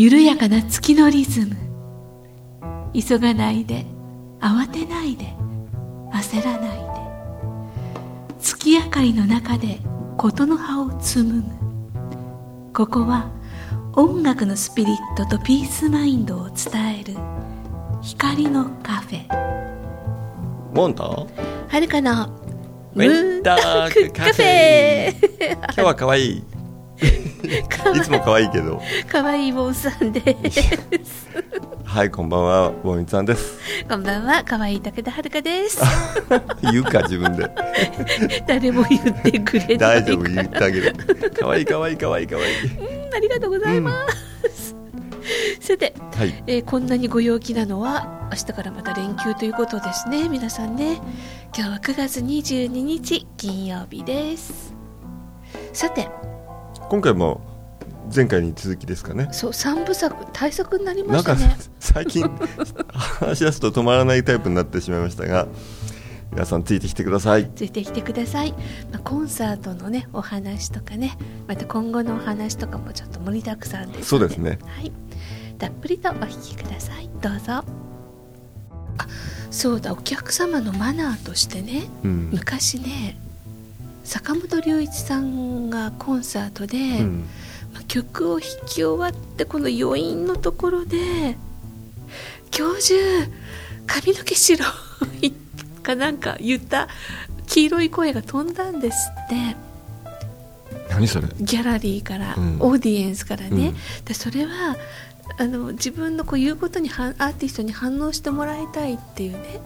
緩やかな月のリズム。急がないで。慌てないで。焦らないで。月明かりの中で事の葉を紡ぐ。ここは音楽のスピリットとピースマインドを伝える。光のカフェ。モンタ？はるかのウィンターカフェ今日は可愛い いつも可愛いけど。かわいい坊さんです。はいこんばんはボミさんです。こんばんはかわいい武田遥です。言うか自分で。誰も言ってくれない大丈夫言ってあげる。可愛い可愛い可愛い可愛い。うんありがとうございます、さて、はい。えーこんなにご陽気なのは明日からまた連休ということですね。皆さんね。今日は9月22日金曜日です。さて今回も前回に続きですかね。そう三部作大作になりまなんかしたね最近話し出すと止まらないタイプになってしまいましたが皆さんついてきてください。ついてきてください、まあ、コンサートのねお話とかねまた今後のお話とかもちょっと盛りだくさんですのそうですね。はい。たっぷりとお聞きください。どうぞ。あそうだお客様のマナーとしてねうん、昔ね坂本龍一さんがコンサートで、うん、まあ曲を弾き終わってこの余韻のところで「教授髪の毛白い」かなんか言った黄色い声が飛んだんですって。何それ？ギャラリーから、うん。オーディエンスからね、うん。でそれはあの自分のこう言うことにはアーティストに反応してもらいたいっていうね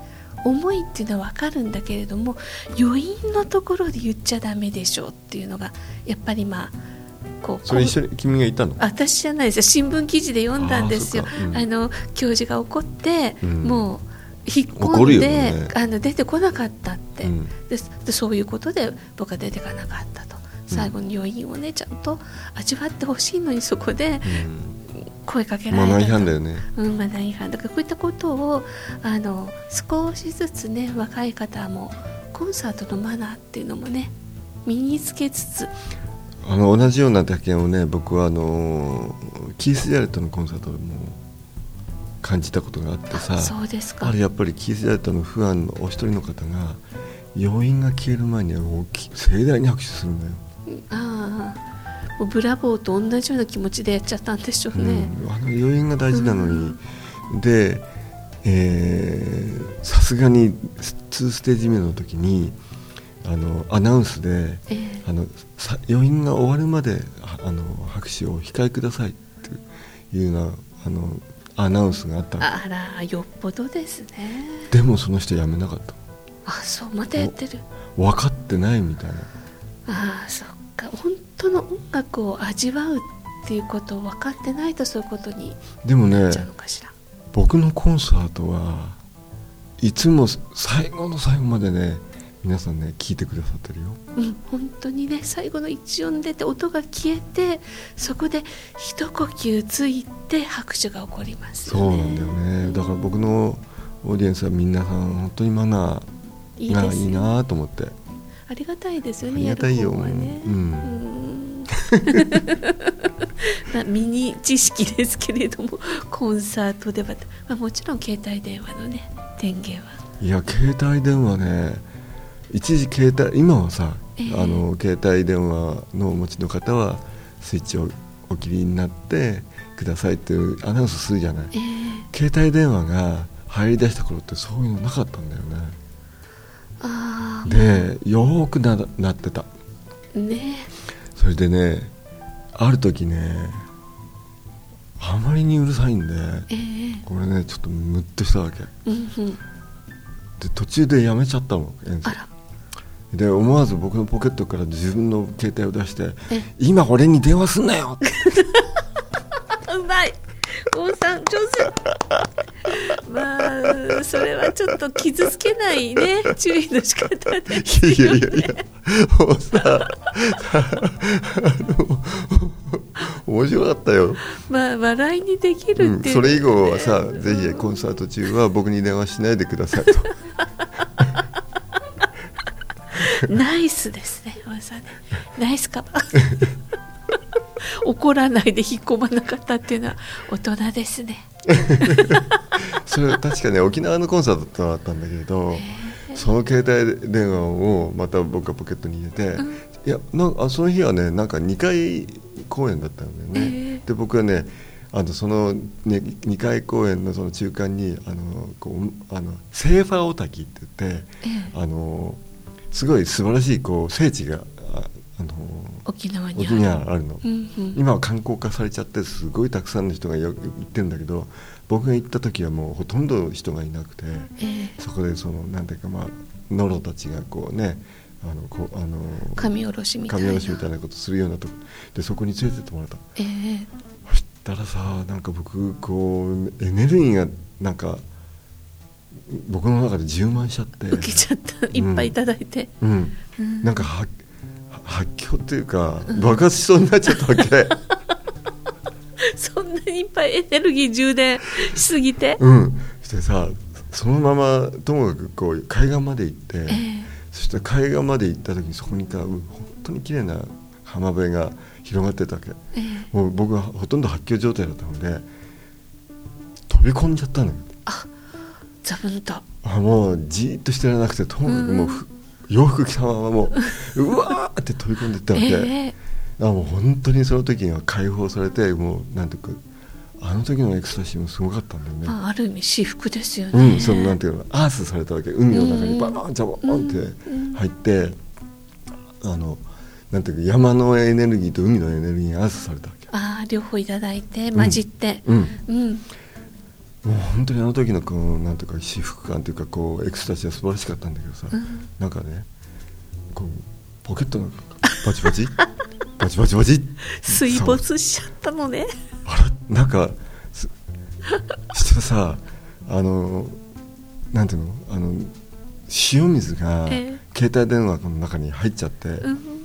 思いっていうのは分かるんだけれども余韻のところで言っちゃダメでしょうっていうのがやっぱりまあこうそれ一緒に君がいたの？私じゃないですよ。新聞記事で読んだんですよ。うん。あの教授が怒って、うん。もう引っ込んで、ね。あの出てこなかったって、うん。ででそういうことで僕は出てかなかったと。最後に余韻をねちゃんと味わってほしいのにそこで声かけうん、マナー違反だよねうん、マナー違反だからこういったことをあの少しずつね若い方もコンサートのマナーっていうのもね身につけつつあの同じような体験をね僕はあのキース・ジャレットのコンサートでも感じたことがあってさあそうですかあれやっぱりキース・ジャレットのファンのお一人の方が余韻が消える前には大き盛大に拍手するんだよ、あもうブラボーと同じような気持ちでやっちゃったんでしょうね、うん、あの余韻が大事なのに、でえーさすがに2ステージ目の時にあのアナウンスでええ。あのさ余韻が終わるまでああの拍手を控えくださいっていうようなあのアナウンスがあったの。あらよっぽどですね。でもその人辞めなかった。あそうまたやってる。分かってないみたいな。ああそっか。本当の音楽を味わうっていうことを分かってないとそういうことにでもねなっちゃうのかしら、僕のコンサートはいつも最後の最後までね皆さんね聞いてくださってるよ。うん本当にね最後の一音出て音が消えてそこで一呼吸ついて拍手が起こりますよね。そうなんだよね。だから僕のオーディエンスは皆さん本当にマナーがいいなと思って。ありがたいですよねありがたいよ。ね。うん。うん まあ、ミニ知識ですけれどもコンサートでは、まあ、もちろん携帯電話のね電源は。いや携帯電話ね一時携帯今はさ、ええ。あの携帯電話のお持ちの方はスイッチをお切りになってくださいっていうアナウンスするじゃない。ええ。携帯電話が入り出した頃ってそういうのなかったんだよね。でよーくななってた。ねそれでねある時ねあまりにうるさいんでええ。これねちょっとムッとしたわけ。うんうん。で途中でやめちゃったの演奏で思わず僕のポケットから自分の携帯を出してえ「今俺に電話すんなよ!」うまい王さん上手。まあそれはちょっと傷つけないね。注意の仕方で。すいやよいやいやいやもうさあの面白かったよ、まあ笑いにできるうん、っていう、それ以後はさぜひコンサート中は僕に電話しないでくださいと。ナイスですね王さんね。ナイスカバー怒らないで引っ込まなかったっていうのは大人ですね。それ確かね沖縄のコンサートだったんだけれどその携帯電話をまた僕がポケットに入れて、うん、いやなあその日はねなんか2回公演だったんだよね、えー、で僕はねあのその、ね、2回公演のその中間にあのこうあのセーファーオタキって言って、えー、あのすごい素晴らしいこう聖地があの沖縄にある。の、うんうん、今は観光化されちゃってすごいたくさんの人がよ行ってるんだけど僕が行った時はもうほとんど人がいなくて、えー、そこでそのなんていうかまあノロたちがこうねあのこあの神下ろしみたいな。神下ろしみたいなことするようなとこでそこに連れてってもらった、えー、そしたらさなんか僕こうエネルギーがなんか僕の中で充満しちゃって。受けちゃった。いっぱいいただいて、うん、うん、なんかは発狂っていうか爆発しそうになっちゃったわけ。そんなにいっぱいエネルギー充電しすぎて？うん。してさそのままともかくこう海岸まで行って、えー、そして海岸まで行った時にそこにいた本当に綺麗な浜辺が広がってたわけ、えー、もう僕はほとんど発狂状態だったので飛び込んじゃったのよ。あザブンと。あもうじーっとしてらなくてともかくもう、うん洋服着たままもううわーって飛び込んでいったわけ、えー、あもう本当にその時には解放されてもうなんていうかあの時のエクスタシーもすごかったんだよね、あ、ある意味至福ですよね、うん、そのなんていうのアースされたわけ。海の中にバーンジャボンって入って、あのなんていうか山のエネルギーと海のエネルギーがアースされたわけ。ああ両方いただいて混じって、うん、うん、もう本当にあの時のこうなんていうか至福感というかこうエクスタシーは素晴らしかったんだけどさ、うん、なんかねこうポケットのバチバチ？バチバチバチ？水没しちゃったのね。あらなんかしてさあのなんていうの？あの塩水が携帯電話の中に入っちゃって、うん。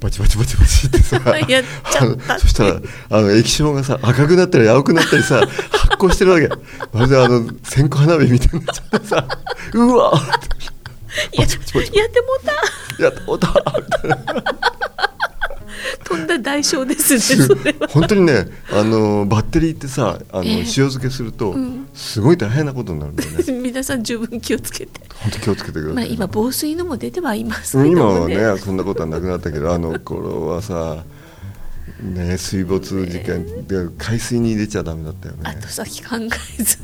バチバチバチバチってさ そしたらあの液晶がさ赤くなったり青くなったりさ発光してるわけ。まるであの線香花火みたいになっちゃってさ。うわやってもうた。やってもうた。とんだ代償ですねそれは。本当にねあのバッテリーってさあの、えー、塩漬けすると、うん、すごい大変なことになるんだよね。皆さん十分気をつけて。本当気をつけてください、まあ、今防水のも出てはいますけど、ね、今はねそんなことはなくなったけどあの頃はさね水没事件で海水に入れちゃダメだったよね。後先考えず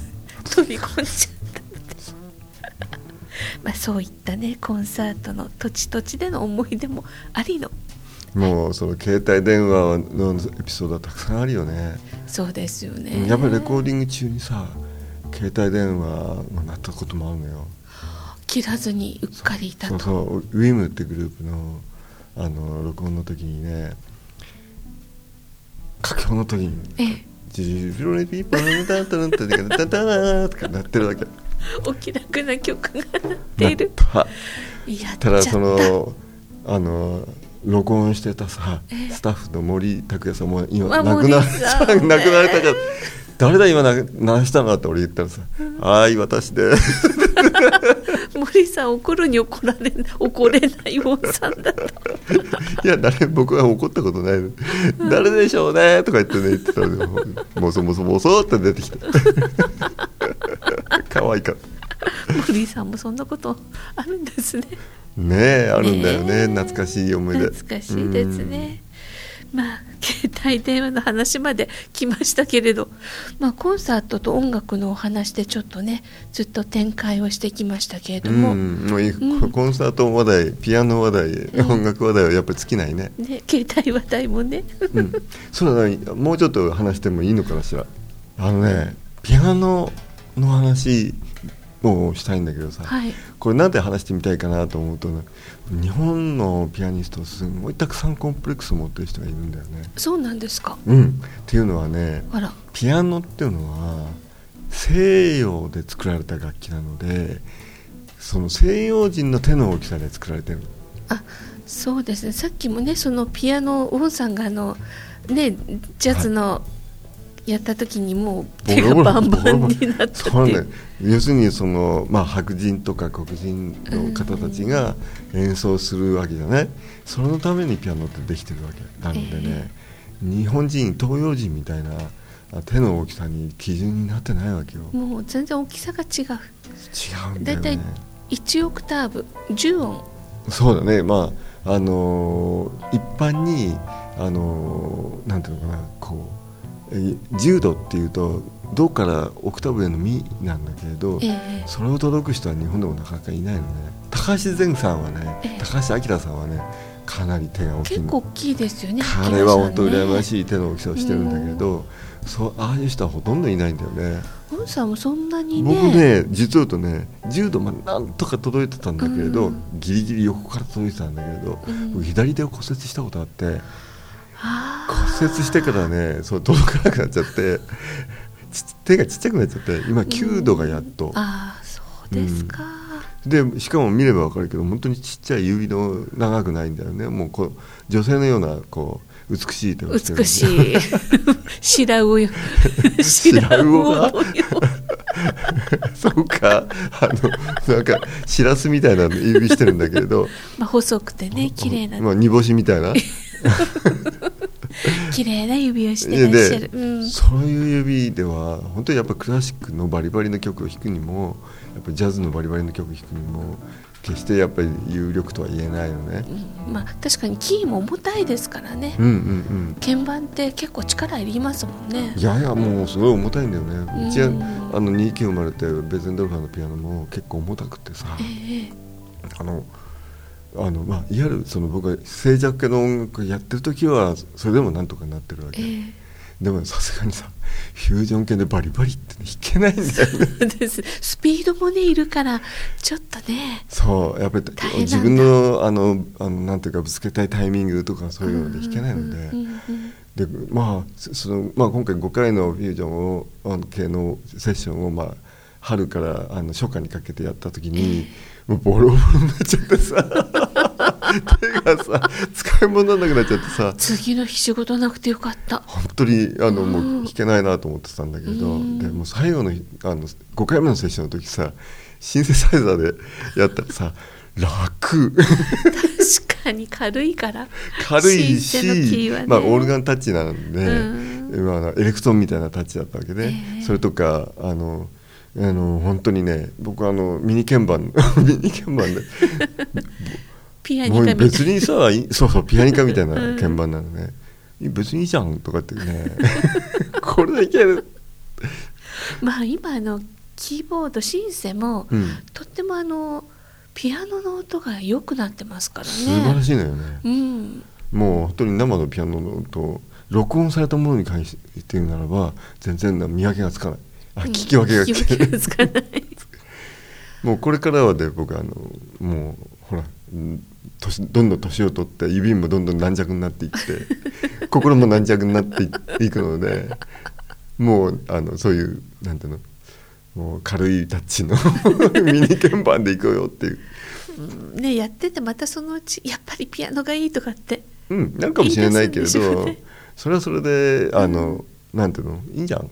飛び込んじゃった。まあそういったねコンサートの土地土地での思い出もありの。もうその携帯電話のエピソードはたくさんあるよね。そうですよね。やっぱりレコーディング中にさ携帯電話が鳴ったこともあるのよ。切らずにうっかりいたと。そうそうウィムってグループのあの録音の時にね佳境の時にええ。ジジジロレピーパータンタンタンタンタンタンとか鳴ってるわけお気楽な曲が鳴っているただそのあの録音してたさスタッフの森拓也さんも今亡くな亡くなれたから誰だ今鳴らしたのって俺言ったらさ「はい私で」森さん怒るに怒られ怒れないおんさんだと。いや誰僕は怒ったことない誰でしょうねとか言ってね。言ってたらもそもそもそって出てきた。可愛かった。森さんもそんなことあるんですね。ねあるんだよね、懐かしい思い出。懐かしいですね、まあ携帯電話の話まで来ましたけれど、まあ、コンサートと音楽のお話でちょっとねずっと展開をしてきましたけれども,、もううん、コンサート話題ピアノ話題、うん、音楽話題はやっぱり尽きないね。ね 携帯話題もね、うん、そうだもうちょっと話してもいいのかしらあのねピアノの話をしたいんだけどさ、はい、これなんで話してみたいかなと思うと、ね、日本のピアニストすごいたくさんコンプレックスを持ってる人がいるんだよね。そうなんですか、うん、っていうのはねピアノっていうのは西洋で作られた楽器なのでその西洋人の手の大きさで作られてる。あそうですね。さっきもねそのピアノウォンさんがあのねジャズの、はいやった時にもう手がバンバンになったって。いう、ね、要するにその、まあ、白人とか黒人の方たちが演奏するわけじゃない、そのためにピアノってできてるわけ。なのでね、え日本人東洋人みたいなあ手の大きさに基準になってないわけよ。もう全然大きさが違う。違うんだよね。だいたい1オクターブ10音。そうだね。まああのー一般にあのーなんていうのかなこうえ10度っていうとどからオクターブへのミなんだけれど、ええ。それを届く人は日本でもなかなかいないのね。高橋善さんはね、ええ高橋明さんはねかなり手が大きいの。結構大きいですよね彼は本当羨まいしい手の大きさをしてるんだけど、そうああいう人はほとんどいないんだよね。本さんもそんなにね。僕ね実を言うとね10度までなんとか届いてたんだけれど、うん。ギリギリ横から届いてたんだけれど、うん。僕左手を骨折したことあってあ骨折してからねそう届かなくなっちゃってち手がちっちゃくなっちゃって今9度がやっと、ああそうですか、でしかも見れば分かるけど本当にちっちゃい指の長くないんだよね。もうこう女性のようなこう美しい手をして美しい。白魚よ白魚 そうか。あのなんかしらすみたいな指してるんだけれど。まあ細くてね綺麗なまあ、煮干しみたいな 綺麗な指をしてらっしゃる、で、うん、そういう指では本当にやっぱクラシックのバリバリの曲を弾くにもやっぱジャズのバリバリの曲を弾くにも決してやっぱり有力とは言えないのね。うん。まあ確かにキーも重たいですからね、うんうんうん。鍵盤って結構力いりますもんね。いやいやもうすごい重たいんだよね。うちはうんあの2期生まれてベゼンドルファーのピアノも結構重たくてさ。ええ。あのあのまあいわゆるその僕が静寂系の音楽やってる時はそれでもなんとかなってるわけ。ええ。でもさすがにさフュージョン系でバリバリって弾けないんだよね。です。スピードもねいるからちょっとねそうやっぱり自分のあのあのなんていうかぶつけたいタイミングとかそういうので弾けないので、でまあそそのまあ今回5回のフュージョンを系のセッションをまあ春からあの初夏にかけてやった時に、もうボロボロになっちゃってさ。手がさ使い物にならなくなっちゃってさ。次の日仕事なくてよかった。本当にあのもうん。う弾けないなと思ってたんだけど、うん。でもう最後の日あの5回目のセッションの時さシンセサイザーでやったらさ楽。確かに軽いから。軽いし、ね。まあ、オルガンタッチなんで、うん。まあ、エレクトーンみたいなタッチだったわけで、ええ。それとかあのあの本当にね僕あのミニ鍵盤 ミニ鍵盤で。ピアニカみたい別にさいそうそうピアニカみたいなうん。鍵盤なのね、別にいいじゃんとかってね。これでいける、まあ今あのキーボードシンセも、うん、とってもあのピアノの音が良くなってますからね。素晴らしいのよね、うん。もう本当に生のピアノの音を録音されたものに関して言うならば全然な見分けがつかないあ聞き分けが聞き分けがつかないもうこれからはで僕あのもうほらうん年どんどん年を取って指もどんどん軟弱になっていって 心も軟弱になっていいくのでもうあのそういうなんていうのもう軽いタッチの ミニ鍵盤でいこうよっていう、ねやっててまたそのうちやっぱりピアノがいいとかって。うん、なんかもしれないけれどね。それはそれであの、なんていうのいいんじゃん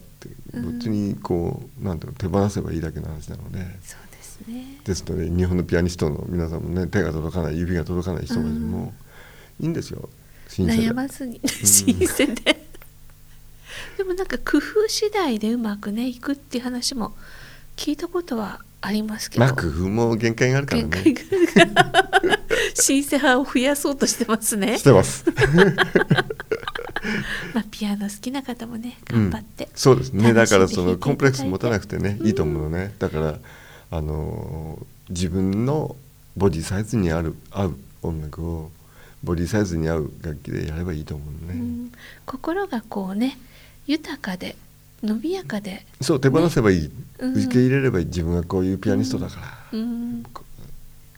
別にこうなんていうの手放せばいいだけの話なので。そうですね。ですので日本のピアニストの皆さんもね手が届かない指が届かない人たちもいいんですよ。悩まずに新鮮で、でもなんか工夫次第でうまくねいくっていう話も聞いたことはありますけど、まあ工夫も限界があるから限ね界があるから。新世派を増やそうとしてますね。し、てます まあ、ピアノ好きな方もね頑張って、そうですね。だからそのコンプレックス持たなくてねいいと思うのね。だからあの自分のボディサイズにある合う音楽をボディサイズに合う楽器でやればいいと思うのね、うん。心がこうね豊かで伸びやかで、そう手放せばいい、うん。受け入れればいい。自分はこういうピアニストだから、うん、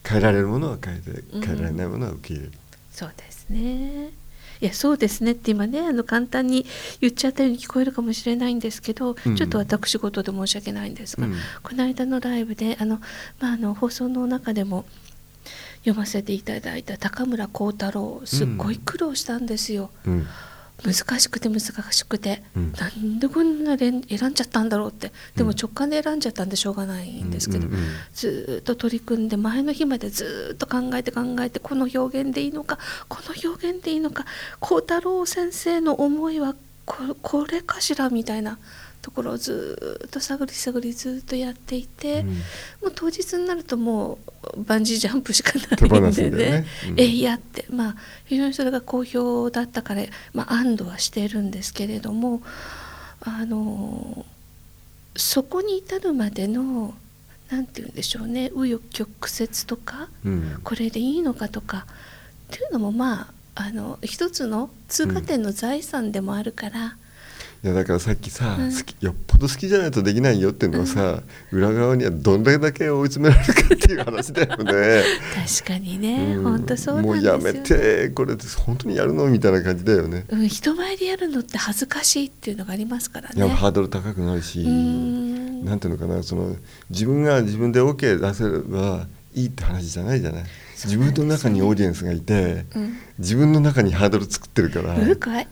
変えられるものは変えてうん変えられないものは受け入れる、そうですねいやそうですねって今ねあの簡単に言っちゃったように聞こえるかもしれないんですけど、うん。ちょっと私事で申し訳ないんですが、うん。この間のライブであの、まあ、あの放送の中でも読ませていただいた高村光太郎すっごい苦労したんですよ。うん難しくて難しくて、うん。なんでこんな選ん選んじゃったんだろうって。でも直感で選んじゃったんでしょうがないんですけど、うんうんうん。ずーっと取り組んで前の日までずーっと考えて考えてこの表現でいいのかこの表現でいいのか幸太郎先生の思いはここれかしらみたいなところをずーっと探り探りずーっとやっていて、うん。もう当日になるともうバンジージャンプしかないんでね。ね。うん。えいやって。まあ非常にそれが好評だったから、まあ、安堵はしているんですけれどもあのそこに至るまでのなんて言うんでしょうね。紆余曲折とかうん。これでいいのかとか。っていうのもまああの一つの通過点の財産でもあるから、いやだからさっきさ、うん好きよっぽど好きじゃないとできないよっていうのはさ、裏側にはどんだけ追い詰められるかっていう話だよね。確かにね、うん本当そうなんですよ、ね、もうやめてこれ本当にやるのみたいな感じだよね。うん、人前でやるのって恥ずかしいっていうのがありますからね。ハードル高くなるし、うんなんていうのかなその自分が自分で OK 出せればいいって話じゃないじゃない。自分の中にオーディエンスがいて、うん。自分の中にハードル作ってるから。う怖い。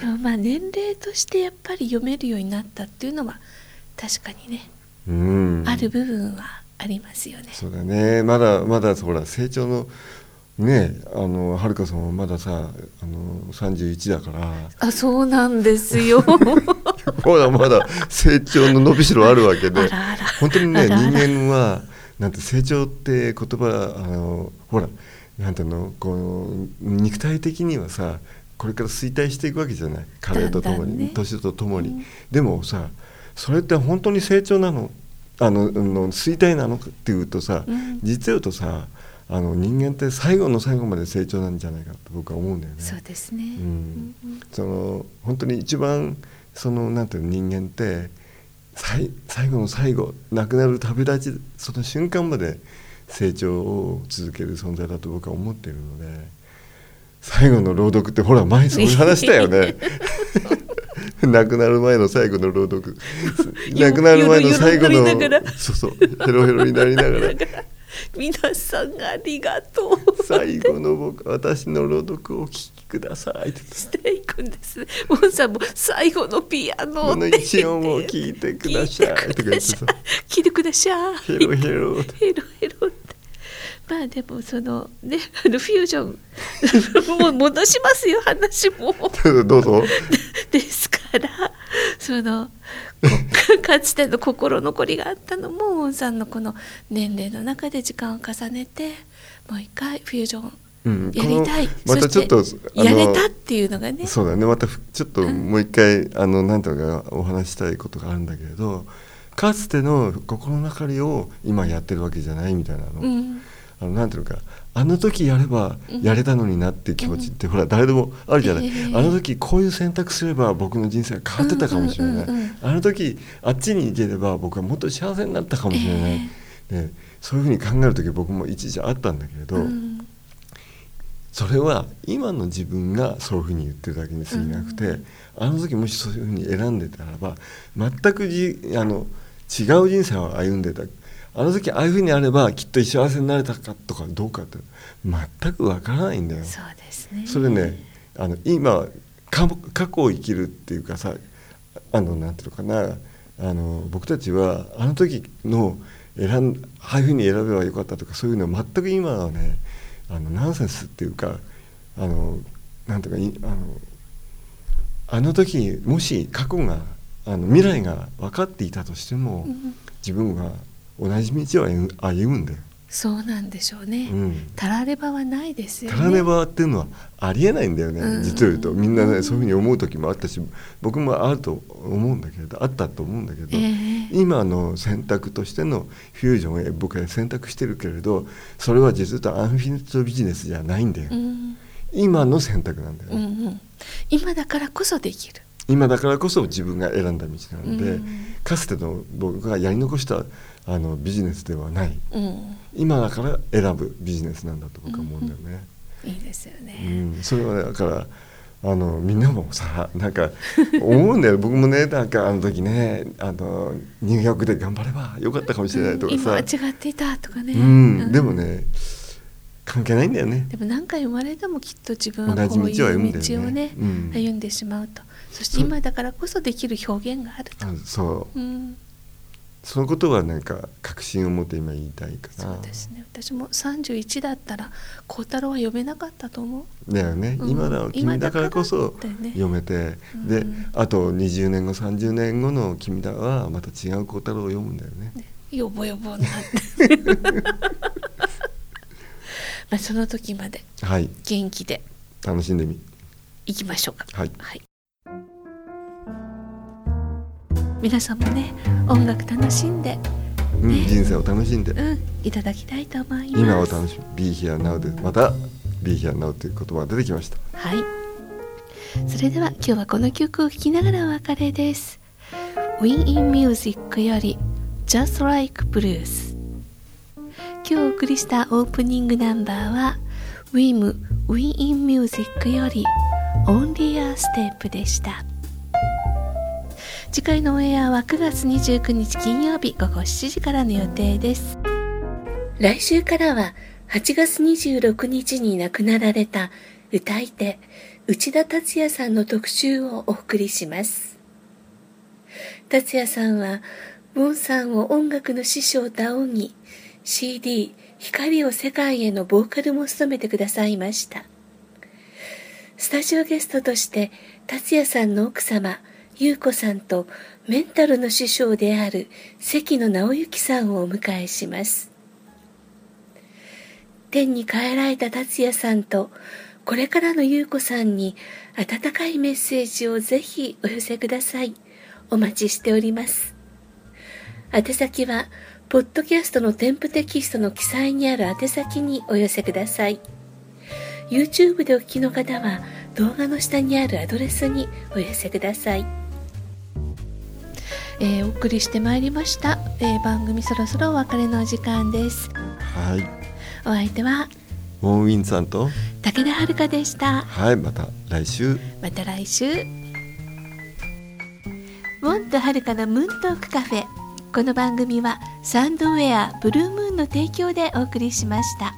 でもまあ年齢としてやっぱり読めるようになったっていうのは確かにね、うん、ある部分はありますよね。そうだね。まだまだほら成長のねあのはるかさんはまださあの31だから。あそうなんですよ。まだまだ成長の伸びしろあるわけで。本当にね人間はなんて成長って言葉あのほらなんていうのこう肉体的にはさこれから衰退していくわけじゃない。加齢とともに、ね。年とともに、うん。でもさそれって本当に成長なの？あのあの衰退なの？っていうとさ、うん。実を言うとさあの人間って最後の最後まで成長なんじゃないかと僕は思うんだよね。そうですね。うんうん。その本当に一番そのなんていうの人間って最最後の最後亡くなる旅立ちその瞬間まで成長を続ける存在だと僕は思っているので最後の朗読ってほら前そういう話だよね。亡くなる前の最後の朗読。亡くなる前の最後のそうそう。ヘロヘロになりながら皆さんありがとう最後の僕私の朗読をお聞きくださいしていくんです。モンさんも最後のピアノこの一音を聞いてくださいとか言ってさ聞いてください。ヘロヘロヘロヘロって。まあでもそのねあのフュージョンもう戻しますよ話も。どうぞ ですからそのこかつての心残りがあったのもモンさんのこの年齢の中で時間を重ねてもう一回フュージョンうんやりたい、またちょっとやれたっていうのがね。そうだね。またふちょっともう一回、あのなんていうのかお話ししたいことがあるんだけれどかつての心の中りを今やってるわけじゃないみたいなの,、うん。あのなんていうのかあの時やればやれたのになって気持ちって、ほら誰でもあるじゃない、ええ。あの時こういう選択すれば僕の人生が変わってたかもしれない、あの時あっちに行ければ僕はもっと幸せになったかもしれない、でそういうふうに考える時僕も一時あったんだけれど、うん。それは今の自分がそういうふうに言ってるだけに過ぎなくて、あの時もしそういうふうに選んでたらば全くじあの違う人生を歩んでたあの時ああいうふうにあればきっと幸せになれたかとかどうかって全くわからないんだよ。そうですねそれねあの今か過去を生きるっていうかさあのなんていうのかなあの僕たちはあの時の選んああいうふうに選べばよかったとかそういうのは全く今はねあのナンセンスっていうかあのなんていうかいあのあの時もし過去があの未来が分かっていたとしても、うん自分は同じ道を歩むんだよ。そうなんでしょうね、うん。たらればはないですよね。タラネバっていうのはありえないんだよね、うん。実を言うと。みんなねそういうふうに思う時もあったし僕もあると思うんだけれどあったと思うんだけど、ええ。今の選択としてのフュージョンを僕は選択してるけれどそれは実はアンフィニットビジネスじゃないんだよ、うん。今の選択なんだよ、うんうん、今だからこそできる。今だからこそ自分が選んだ道なので、うん。かつての僕がやり残したあのビジネスではない。うん。今だから選ぶビジネスなんだと僕は思うんだよね。いいですよね、うん、それはねだからあのみんなもさなんか思うんだよ。僕もねなんかあの時ねあのニューヨークで頑張ればよかったかもしれないとかさ、今は違っていたとかね、うん。でもね関係ないんだよね。でも何回生まれてもきっと自分は同じこういう道をねねうん。歩んでしまうと。そして今だからこそできる表現があると、あそう。うん、そのことはなんか確信を持って今言いたいかなそうですね。私も31だったら孝太郎は呼べなかったと思う。だよね、うん。今だ君だからこそ読めて、でうん。あと20年後30年後の君だはまた違う孝太郎を読むんだよね。ね。よぼよぼになって。まあその時まではい。元気で楽しんでみ。いきましょうか。はい。はい皆さんもね音楽楽しんでうん、ね。人生を楽しんで、うんいただきたいと思います。今を楽しむ。Be here now でまた Be here now という言葉が出てきました。はい。それでは今日はこの曲を聴きながらお別れです。Win in Music より Just Like Blues 今日お送りしたオープニングナンバーは WIM Win in Music より Only a Step でした次回のオンエアは9月29日金曜日午後7時からの予定です。来週からは8月26日に亡くなられた歌い手内田達也さんの特集をお送りします。達也さんはウォンさんを音楽の師匠と仰ぎ CD「光を世界へ」のボーカルも務めてくださいました。スタジオゲストとして達也さんの奥様優子さんとメンタルの師匠である関野直之さんをお迎えします。天に帰られた達也さんとこれからの優子さんに温かいメッセージをぜひお寄せください。お待ちしております。宛先はポッドキャストの添付テキストの記載にある宛先にお寄せください。YouTube でお聞きの方は動画の下にあるアドレスにお寄せください。えーお送りしてまいりました、えー番組そろそろお別れのお時間です。はい。お相手はウォンウィンさんと武田遥でした。はいまた来週。また来週。ウォンとはるかのムーントークカフェ。この番組はサンドウェアブルームーンの提供でお送りしました。